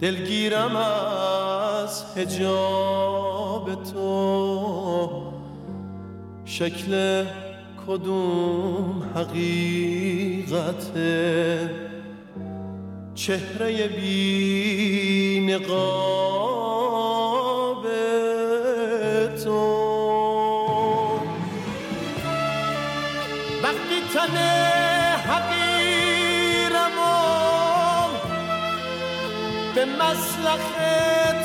دلگیرم از هجاب تو. شکل کدوم حقیقته چهره بی نقاب مسلخ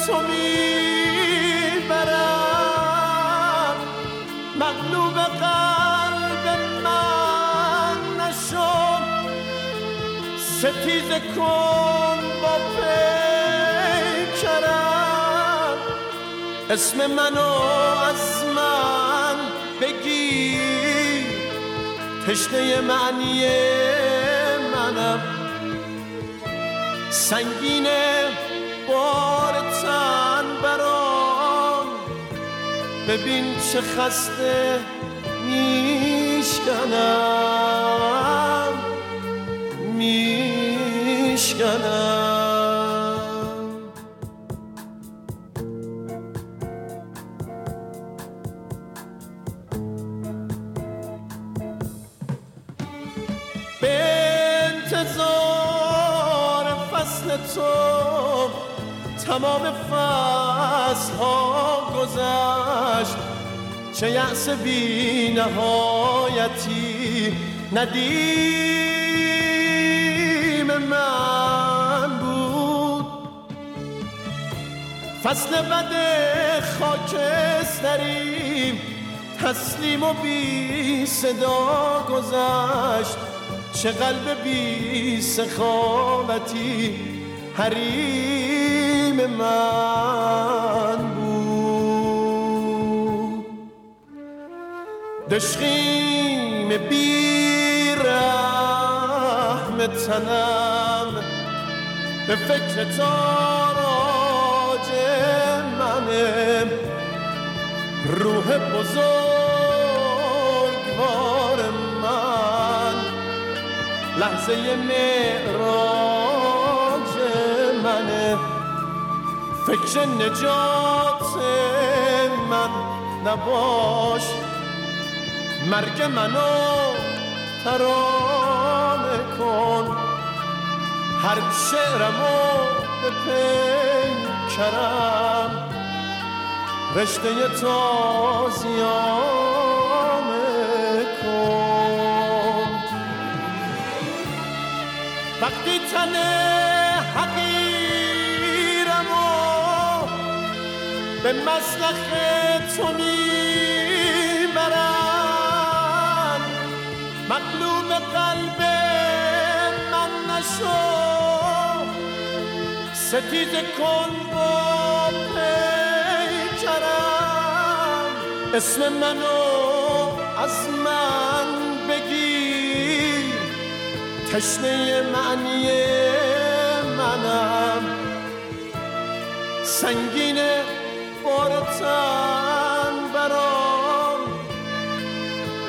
تو می‌برم. مغلوب قلب من نشد. ستیز کن با پیکرم. اسم منو از من بگیر تشنه معنی منم. سنگین بار تن برام ببین چه خسته میشکنم. میشکنم. به انتظار فصل تو تمام فصل ها گذشت. چه یأس بی نهایتی ندیم من بود. فصل بد خاکستری تسلیم و بی صدا گذشت. چه قلب بی سخاوتی حریم من بود. دشخیم بی رحم تنم. به فکر تاراج منه. روح بزرگوار من. لحظه معراج فکر نجات من نباش. مرگ منو ترانه کن. هر شعرمو به پیکرم رشته تازیانه کن. وقتی تن به مسلخ تو می‌برم. مقلوب قلب من نشو. ستیز کن با پیکرم. اسم منو از من بگیر. تشنه معنی منم. سنگین بارتن برام.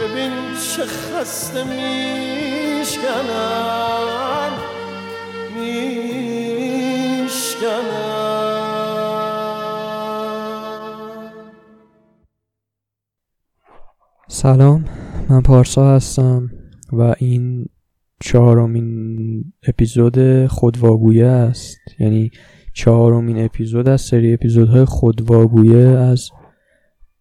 ببین چه خسته میشکنن میشکنن سلام من پارسا هستم و این چهارمین اپیزود خودواگویه است. یعنی چهارمین اپیزود از سری اپیزودهای خودواگویه از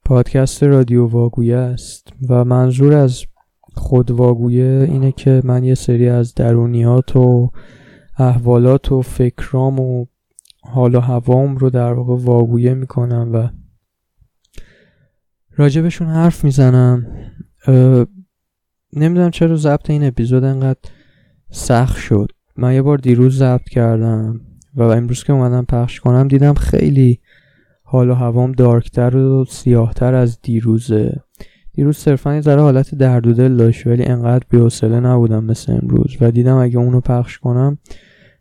پادکست رادیو واگویه است و منظور از خودواگویه اینه که من یه سری از درونیات و احوالات و فکرام و حال و هوام رو در واقع واگویه می‌کنم و راجبشون حرف می‌زنم. نمی‌دونم چرا ضبط این اپیزود انقدر سخت شد. من یه بار دیروز ضبط کردم. و امروز که اومدم پخش کنم دیدم خیلی حال و هوام دارکتر و سیاهتر از دیروزه. دیروز صرفا یه ذره حالت درد و دل داشت ولی انقدر بی‌حوصله نبودم مثل امروز. و دیدم اگه اونو پخش کنم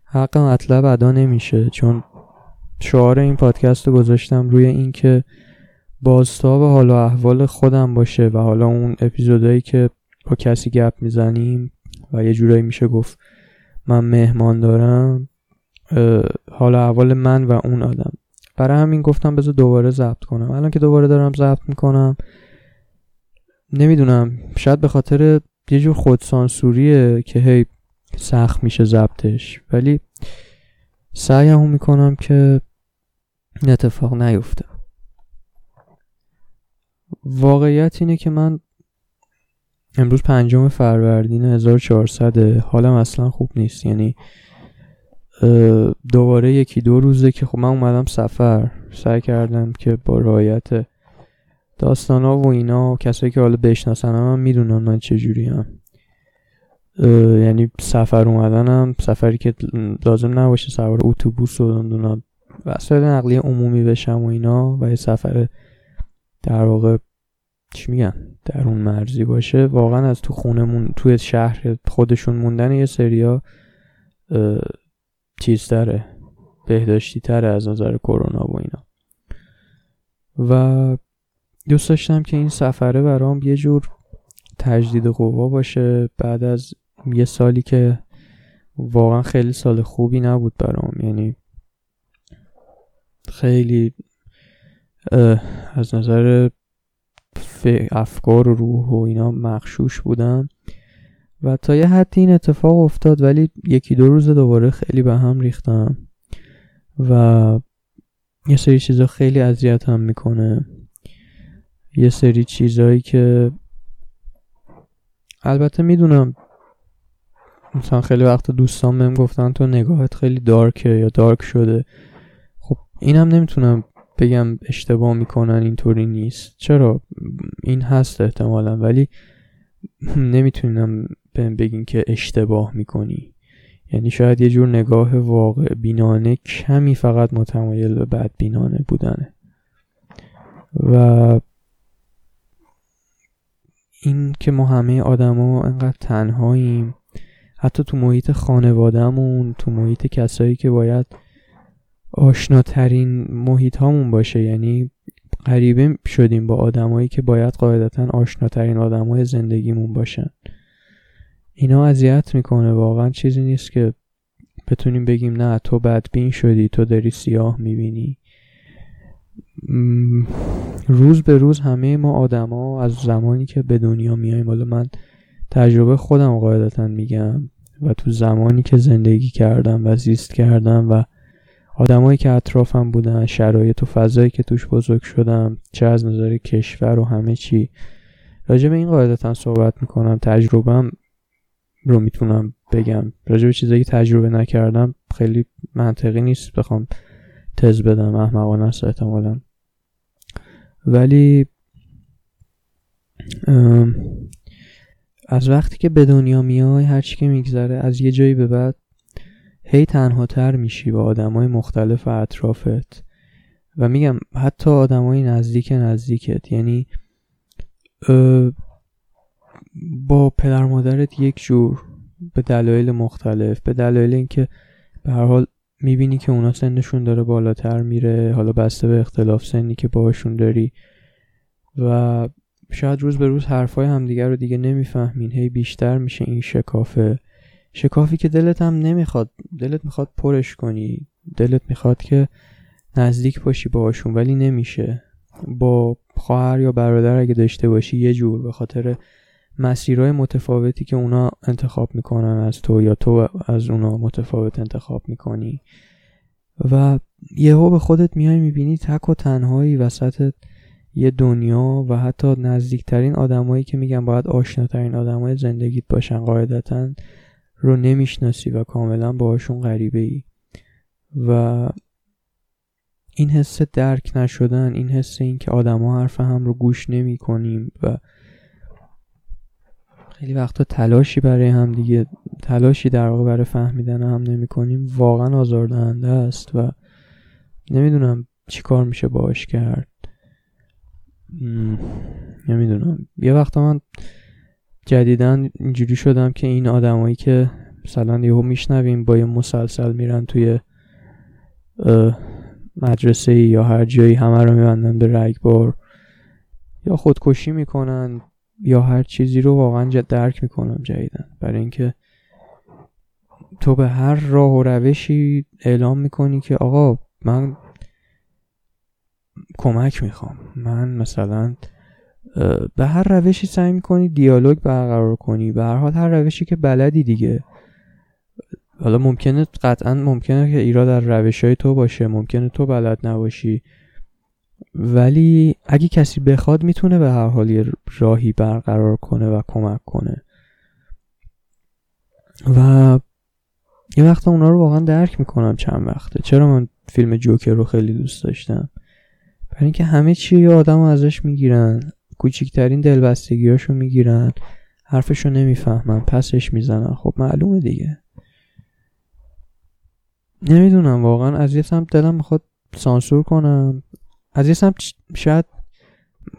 حق مطلب ادا نمیشه چون شعار این پادکست رو گذاشتم روی اینکه بازتاب حال و احوال خودم باشه و حالا اون اپیزودهایی که با کسی گپ می‌زنیم و یه جورایی میشه گفت من مهمان دارم. حال اول من و اون آدم. برای همین گفتم بذار دوباره ضبط کنم. الان که دوباره دارم ضبط می‌کنم نمی‌دونم. شاید به خاطر یه جور خودسانسوریه که هی سخت میشه ضبطش. ولی سعیم می‌کنم که اتفاق نیفته. واقعیت اینه که من امروز پنجم فروردین 1400 حالم اصلا خوب نیست. یعنی دوباره یکی دو روزه که خب من اومدم سفر. سعی کردم که با رایت داستان ها و اینا کسایی که حالا بشناسن هم, می‌دونن من چجوری هم یعنی سفر اومدنم سفری که لازم نباشه سوار اتوبوس و نمی‌دونم وسایل نقلیه عمومی بشم و اینا و یه سفر در واقع چی میگن در اون مرزی باشه. واقعا از تو خونمون توی شهر خودشون موندن یه سریا چیز تره بهداشتی تره از نظر کرونا و اینا. و دوست داشتم که این سفره برام یه جور تجدید قوا باشه. بعد از یه سالی که واقعا خیلی سال خوبی نبود برام. یعنی خیلی از نظر افکار و روح و اینا مخشوش بودم. و تا یه حدی این اتفاق افتاد ولی یکی دو روز دوباره خیلی به هم ریختم و یه سری چیزا خیلی اذیت هم می‌کنه. یه سری چیزایی که البته می‌دونم مثلا خیلی وقت دوستان بهم گفتن تو نگاهت خیلی دارکه یا دارک شده. خب اینم نمی‌تونم بگم اشتباه می‌کنن اینطوری نیست. چرا؟ این هست احتمالا ولی نمی‌تونم بهم بگین که اشتباه می‌کنی. یعنی شاید یه جور نگاه واقع بینانه کمی فقط متمایل به بد بینانه بودنه. و این که ما همه آدما انقدر تنهاییم حتی تو محیط خانوادهمون تو محیط کسایی که باید آشناترین محیط هامون باشه. یعنی غریبه شدیم با آدمایی که باید قاعدتا آشناترین آدمای زندگیمون باشن. اینا اذیت می‌کنه. واقعا چیزی نیست که بتونیم بگیم نه تو بدبین شدی تو داری سیاه می‌بینی. روز به روز همه ما آدما از زمانی که به دنیا میایم حالا من تجربه خودم قاعدتا میگم و تو زمانی که زندگی کردم و زیست کردم و آدمایی که اطرافم بودن شرایط و فضایی که توش بزرگ شدم چه از نظر کشور و همه چی. راجع به این قاعدتا صحبت می‌کنم. تجربهم رو می‌تونم بگم. راجع به چیزایی تجربه نکردم خیلی منطقی نیست بخوام تز بدم احمقانه است احتمالا. ولی از وقتی که به دنیا میای هرچی که میگذره از یه جایی به بعد هی تنها تر میشی با آدمای مختلف اطرافت. و میگم حتی آدمای نزدیک نزدیکت. یعنی با پدر مادرت یک جور به دلایل مختلف به دلایل اینکه به هر حال می‌بینی که اونا سنشون داره بالاتر میره حالا بسته به اختلاف سنی که باهاشون داری و شاید روز به روز حرفای همدیگر رو دیگه نمی‌فهمین. هی بیشتر میشه این شکافه. شکافی که دلت هم نمی‌خواد. دلت می‌خواد پرش کنی. دلت می‌خواد که نزدیک باشی باهاشون ولی نمیشه. با خواهر یا برادر اگه داشته باشی یه جور به خاطر مسیرهای متفاوتی که اونا انتخاب می‌کنن از تو یا تو از اونا متفاوت انتخاب می‌کنی. و یهو به خودت میای می‌بینی تک و تنهایی وسط یه دنیا و حتی نزدیکترین آدمایی که میگن باید آشناترین آدمای زندگیت باشن قاعدتا رو نمی‌شناسی و کاملا باهاشون غریبه ای و این حس درک نشدن این حس این که آدما حرف هم رو گوش نمی کنیم و خیلی وقتا تلاشی برای هم دیگه تلاشی در واقع برای فهمیدن هم نمی کنیم واقعا آزاردهنده است و نمی‌دونم چی کار میشه باش کرد. نمی‌دونم. یه وقتا من جدیدا اینجوری شدم که این آدمایی که مثلا یهو میشنویم با یه مسلسل میرن توی مدرسه یا هر جایی همه رو میبندن به رگبار یا خودکشی می‌کنن. یا هر چیزی رو واقعا درک می‌کنم جدیدن برای اینکه تو به هر راه و روشی اعلام می‌کنی که آقا من کمک می‌خوام. من مثلا به هر روشی سعی می‌کنی دیالوگ برقرار کنی. به هر حال هر روشی که بلدی دیگه. حالا ممکنه قطعا ممکنه که ایراد در روش های تو باشه. ممکنه تو بلد نباشی. ولی اگه کسی بخواد می‌تونه به هر حال یه راهی برقرار کنه و کمک کنه. و یه وقت اونا رو واقعا درک می‌کنم چند وقته. چرا من فیلم جوکر رو خیلی دوست داشتم؟ برای اینکه همه چی یه آدم ازش می‌گیرن کوچیکترین دلبستگیاشو می‌گیرن حرفشو نمی‌فهمن پسش می‌زنن. خب معلومه دیگه. نمی‌دونم واقعا از یه سمت دلم می‌خواد سانسور کنم. از یه سمت شاید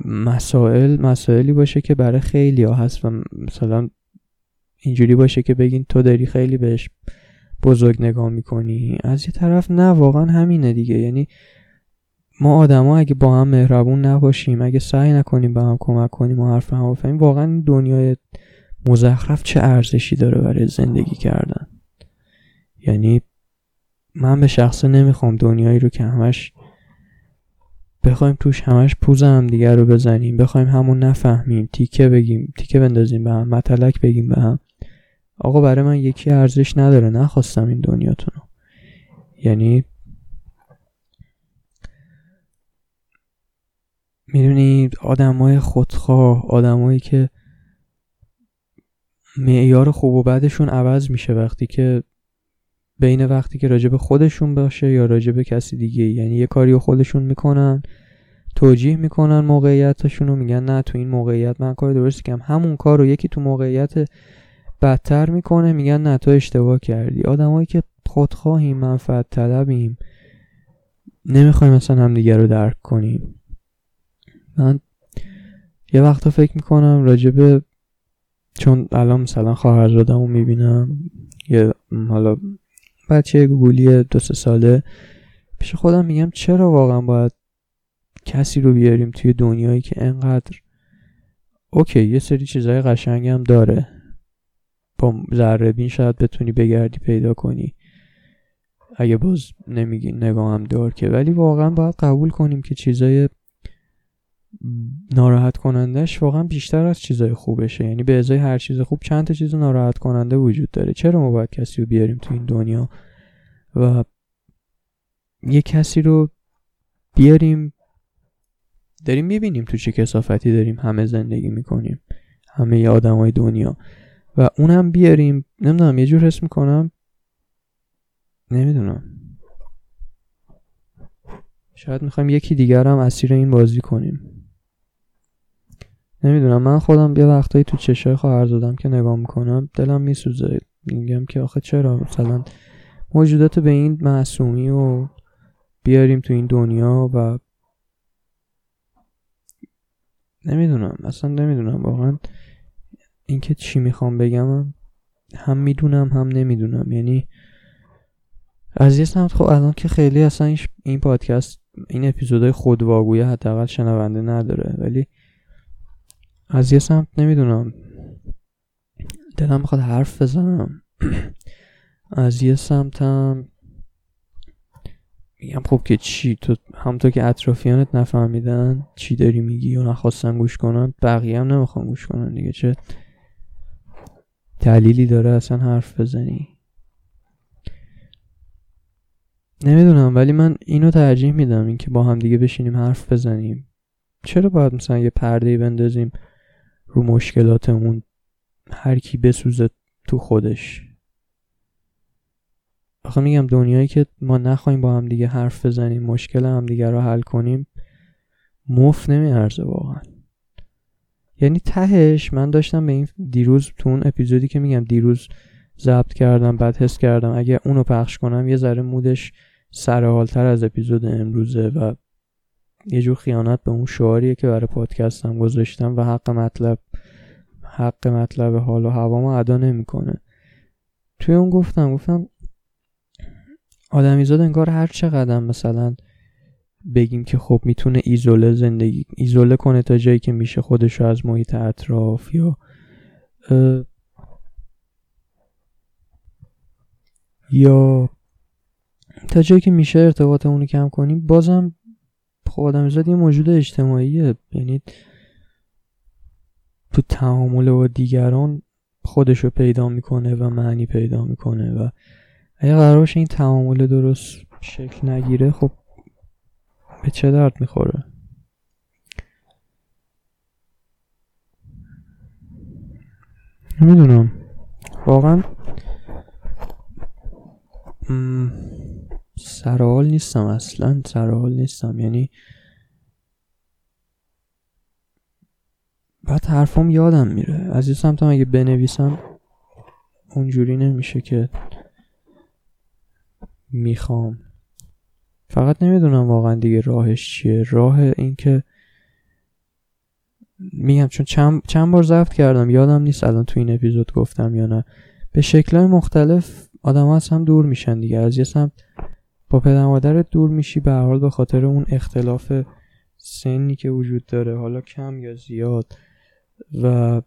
مسائل مسائلی باشه که برای خیلی ها هست و مثلا اینجوری باشه که بگین تو داری خیلی بهش بزرگ نگاه می‌کنی. از یه طرف نه واقعا همینه دیگه. یعنی ما آدما اگه با هم مهربون نباشیم اگه سعی نکنیم به هم کمک کنیم و حرف هم بفهمیم واقعا دنیای مزخرف چه ارزشی داره برای زندگی کردن؟ یعنی من به شخصه نمی‌خوام دنیایی رو که همش بخوایم توش همش پوز هم دیگر رو بزنیم. بخوایم همون نفهمیم تیکه بگیم تیکه بندازیم به هم متلک بگیم به هم. آقا برای من یکی ارزش نداره نخواستم این دنیاتون رو. یعنی می‌دونید آدمای خودخواه آدمایی که معیار خوب و بدشون عوض میشه وقتی که بین وقتی که راجب خودشون باشه یا راجب کسی دیگه. یعنی یه کاری خودشون می‌کنن توجیه می‌کنن موقعیتشون رو میگن نه تو این موقعیت من کار درستی کردم. همون کار رو یکی تو موقعیت بدتر می‌کنه میگن نه تو اشتباه کردی. آدمایی که خودخواهیم منفعت طلبیم. نمی‌خوایم مثلا همدیگه رو درک کنیم. من یه وقتا فکر می‌کنم راجب چون الان مثلا خواهرزادم رو می‌بینم یه حالا بچه گوگولی دو سه ساله پیش خودم میگم چرا واقعا باید کسی رو بیاریم توی دنیایی که انقدر اوکی یه سری چیزای قشنگ هم داره. با ذره بین شاید بتونی بگردی پیدا کنی. اگه باز نمیگی نگاه هم دار که. ولی واقعا باید قبول کنیم که چیزای ناراحت کنندش واقعا بیشتر از چیزای خوبشه. یعنی به ازای هر چیز خوب چند تا چیز ناراحت کننده وجود داره. چرا ما باید کسی رو بیاریم تو این دنیا و یه کسی رو بیاریم؟ داریم می‌بینیم تو چه کسافتی داریم همه زندگی می‌کنیم. همه ی آدم های دنیا. و اونم بیاریم. نمی‌دونم یه جور حس می‌کنم. نمی‌دونم. شاید می‌خوایم یکی دیگر هم اسیر این بازی کنیم. نمی‌دونم. من خودم یه وقتایی تو چشای خواهر زدم که نگاه می‌کنم دلم میسوزه. میگم که آخه چرا مثلا موجودات به این معصومی و بیاریم تو این دنیا و نمی‌دونم. اصلا نمی‌دونم. واقعا اینکه چی می‌خوام بگم هم می‌دونم هم نمی‌دونم. یعنی از یه سمت خب الان که خیلی اصلا این پادکست این اپیزودهای خودواگویه حداقل شنونده نداره. ولی از یه سمت نمی‌دونم. دلم می‌خواد حرف بزنم. از یه سمتم میگم خب که چی؟ تو همونطور که اطرافیانت نفهمیدن چی داری میگی یا نخواستن گوش کنن بقیه هم نمی‌خوان گوش کنن دیگه. چه دلیلی داره اصلا حرف بزنی؟ نمی‌دونم ولی من اینو ترجیح میدم اینکه با هم دیگه بشینیم حرف بزنیم. چرا باید مثلا یه پرده بندازیم؟ رو مشکلاتمون هر کی بسوزه تو خودش. آخه میگم دنیایی که ما نخواهیم با هم دیگه حرف بزنیم مشکل هم دیگه رو حل کنیم مف نمیارزه واقعا. یعنی تهش من داشتم به این دیروز تو اون اپیزودی که میگم دیروز ضبط کردم بعد حس کردم اگه اونو پخش کنم یه ذره مودش سرحالتر از اپیزود امروزه و یه جور خیانت به اون شعاریه که برای پادکستم گذاشتم و حق مطلب حق مطلب حال و هوا ادا نمی‌کنه. توی اون گفتم گفتم آدمیزاد انگار هر چه قدم مثلا بگیم که خب می‌تونه ایزوله زندگی ایزوله کنه تا جایی که میشه خودش رو از محیط اطراف یا یا تا جایی که میشه ارتباط اونو کم کنیم. بازم خب آدمیزاد یه موجود اجتماعیه یعنی تو تعامل با دیگران خودش رو پیدا می‌کنه و معنی پیدا می‌کنه و اگه قرار باشه این تعامل درست شکل نگیره خب به چه درد می‌خوره؟ نمی‌دونم. واقعا سرحال نیستم اصلا سرحال نیستم. یعنی بعد حرفام یادم میره. از یه سمتم اگه بنویسم؟ اونجوری نمیشه که می‌خوام. فقط نمی‌دونم واقعا دیگه راهش چیه. راه این که میگم چون چند, چند بار ضبط کردم یادم نیست الان تو این اپیزود گفتم یا نه. به شکلهای مختلف آدم از هم دور میشن دیگه. از یه سمت با پدر مادرت دور میشی به حال به خاطر اون اختلاف سنی که وجود داره حالا کم یا زیاد. و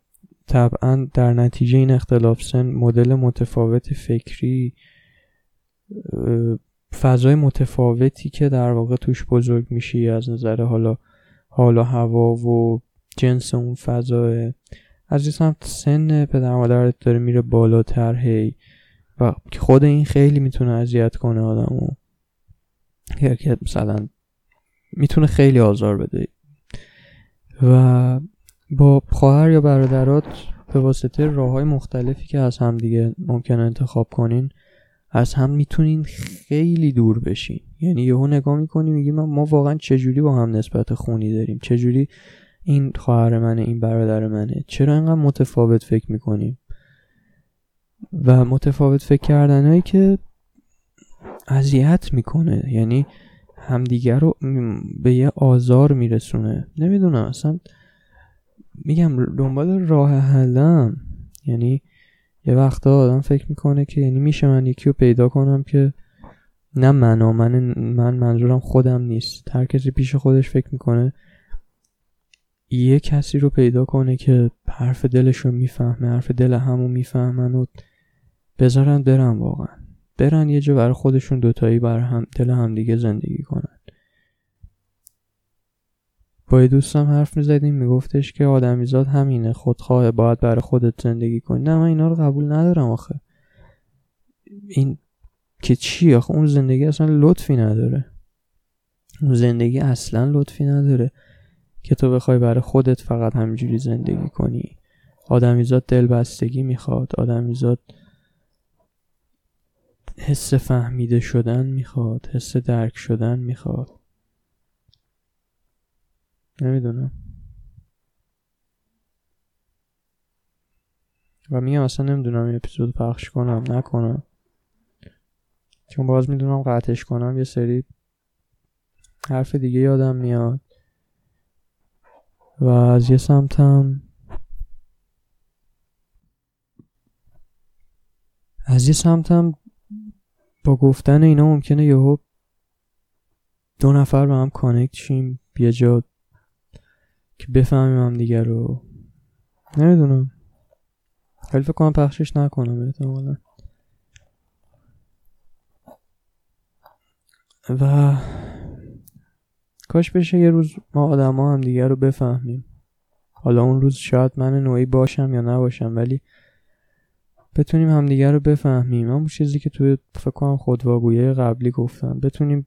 طبعا در نتیجه این اختلاف سن مدل متفاوت فکری فضای متفاوتی که در واقع توش بزرگ میشی. از نظر حالا حالا هوا و جنس اون فضای. از این سمت سن پدر مادرت داره میره بالاتر هی. و خود این خیلی می‌تونه اذیت کنه آدمو. که مثلا می‌تونه خیلی آزار بده. و با خواهر یا برادرات به واسطه راه های مختلفی که از هم دیگه ممکن انتخاب کنین از هم می‌تونین خیلی دور بشین. یعنی یهو نگاه می‌کنی میگی ما واقعا چجوری با هم نسبت خونی داریم؟ چجوری این خواهر منه این برادر منه؟ چرا اینقدر متفاوت فکر می‌کنیم؟ و متفاوت فکر کردنهایی که اذیت می‌کنه. یعنی همدیگر رو به یه آزار میرسونه. نمی‌دونم اصلا میگم دنبال راه حلم. یعنی یه وقتا آدم فکر می‌کنه که یعنی میشه من یکی رو پیدا کنم که نه من من من منظورم خودم نیست. هر کسی پیش خودش فکر می‌کنه یه کسی رو پیدا کنه که حرف دلش رو می‌فهمه حرف دل همو می‌فهمن و بذارن برن واقعا. برن یه جا برای خودشون دوتایی بر هم دل همدیگه زندگی کنن. با یه دوستم حرف می‌زدیم میگفتش که آدمیزاد همینه خودخواه باید برای خودت زندگی کنی. نه من اینا رو قبول ندارم آخه. این که چی آخه؟ اون زندگی اصلا لطفی نداره. اون زندگی اصلا لطفی نداره که تو بخوای برای خودت فقط همینجوری زندگی کنی. آدمیزاد دلبستگی می‌خواد. آدمیزاد حس فهمیده شدن می‌خواد حس درک شدن می‌خواد. نمی‌دونم. و میگم اصلا نمی‌دونم این اپیزود پخش کنم نکنم. چون باز می‌دونم قطعش کنم یه سری حرف دیگه یادم میاد. و از یه سمتم از یه سمتم با گفتن اینا ممکنه یهو دو نفر با هم کانکت شیم. یه جا که بفهمیم هم دیگه رو. نمی‌دونم. ولی فکر کنم پخشش نکنم احتمالا. و کاش بشه یه روز ما آدم ها هم دیگه رو بفهمیم. حالا اون روز شاید من نوعی باشم یا نباشم ولی بتونیم همدیگه رو بفهمیم. همون چیزی که توی فکر کنم خودواگویه قبلی گفتم. بتونیم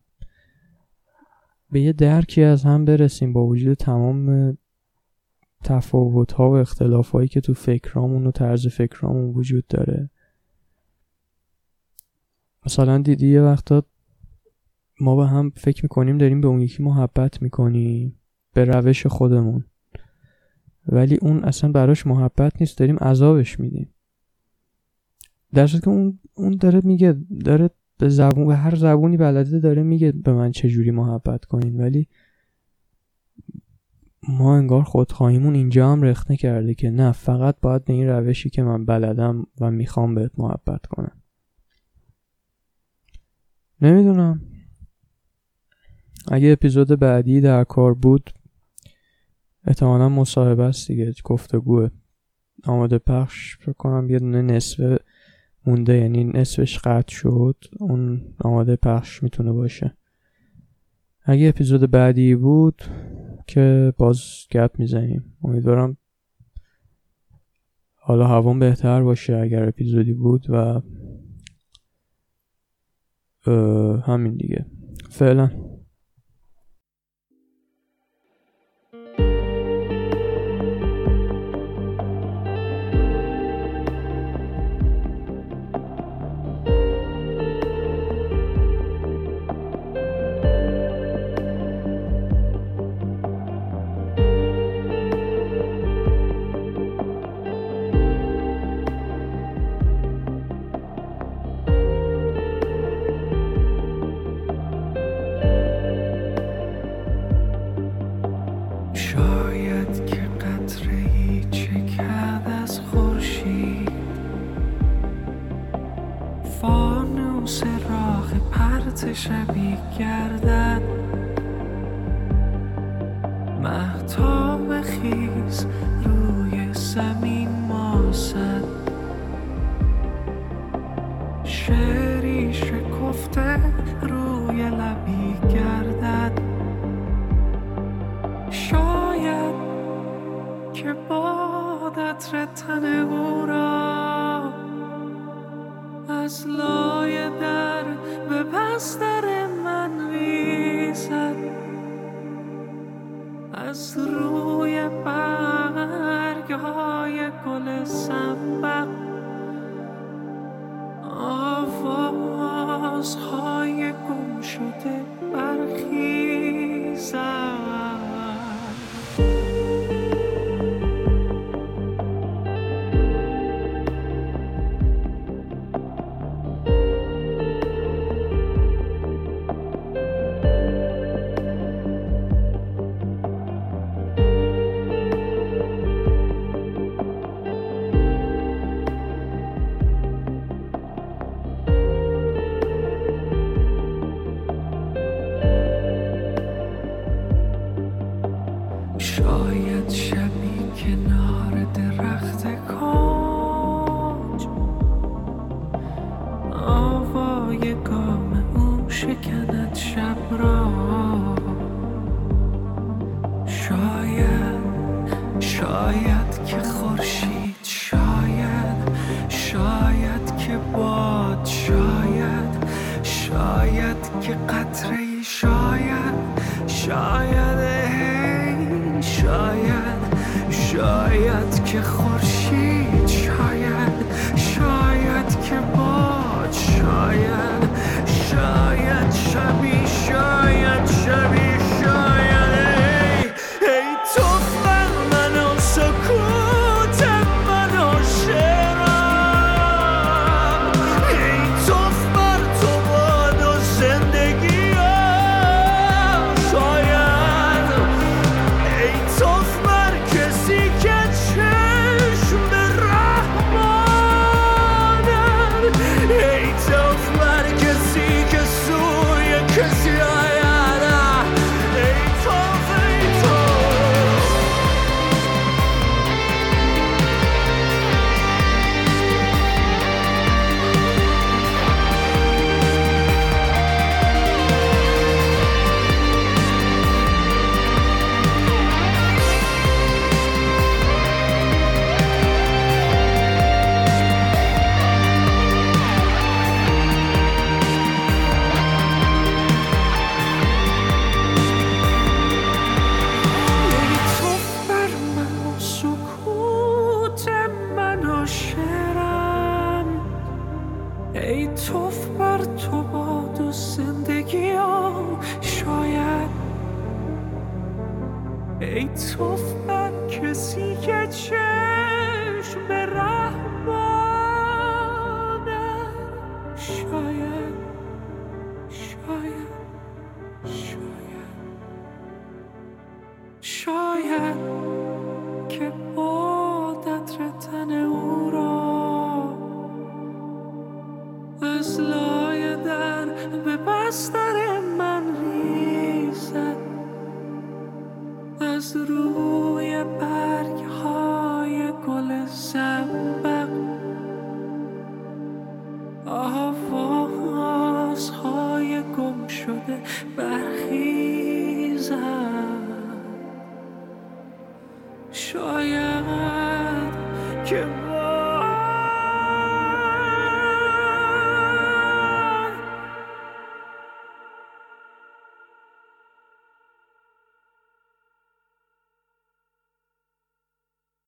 به یه درکی از هم برسیم با وجود تمام تفاوت ها و اختلاف هایی که تو فکرامون و طرز فکرامون وجود داره. مثلا دیدی یه وقتا ما به هم فکر می‌کنیم داریم به اون یکی محبت می‌کنیم به روش خودمون. ولی اون اصلا براش محبت نیست داریم عذابش میدیم. در که اون اون داره میگه داره به زبون به هر زبونی بلده داره میگه به من چه جوری محبت کنین. ولی ما انگار خودخواهیمون اینجا هم رخنه کرده که نه فقط باید به این روشی که من بلدم و می‌خوام بهت محبت کنم. نمی‌دونم. اگه اپیزود بعدی در کار بود احتمالا مصاحبه است دیگه گفتگوه. آماده پخش کنم یه دونه نصفه مونده یعنی نصفش قطع شد اون آماده پخش می‌تونه باشه. اگه اپیزود بعدی بود که باز گپ می‌زنیم. امیدوارم حالا هوام بهتر باشه اگر اپیزودی بود و همین دیگه. فعلا. عطر تن او را از لای در به پس در من ریزد از روی برگ های گل سبق آواز های گم شده شاید که بادت رتن او را از لای در ببسته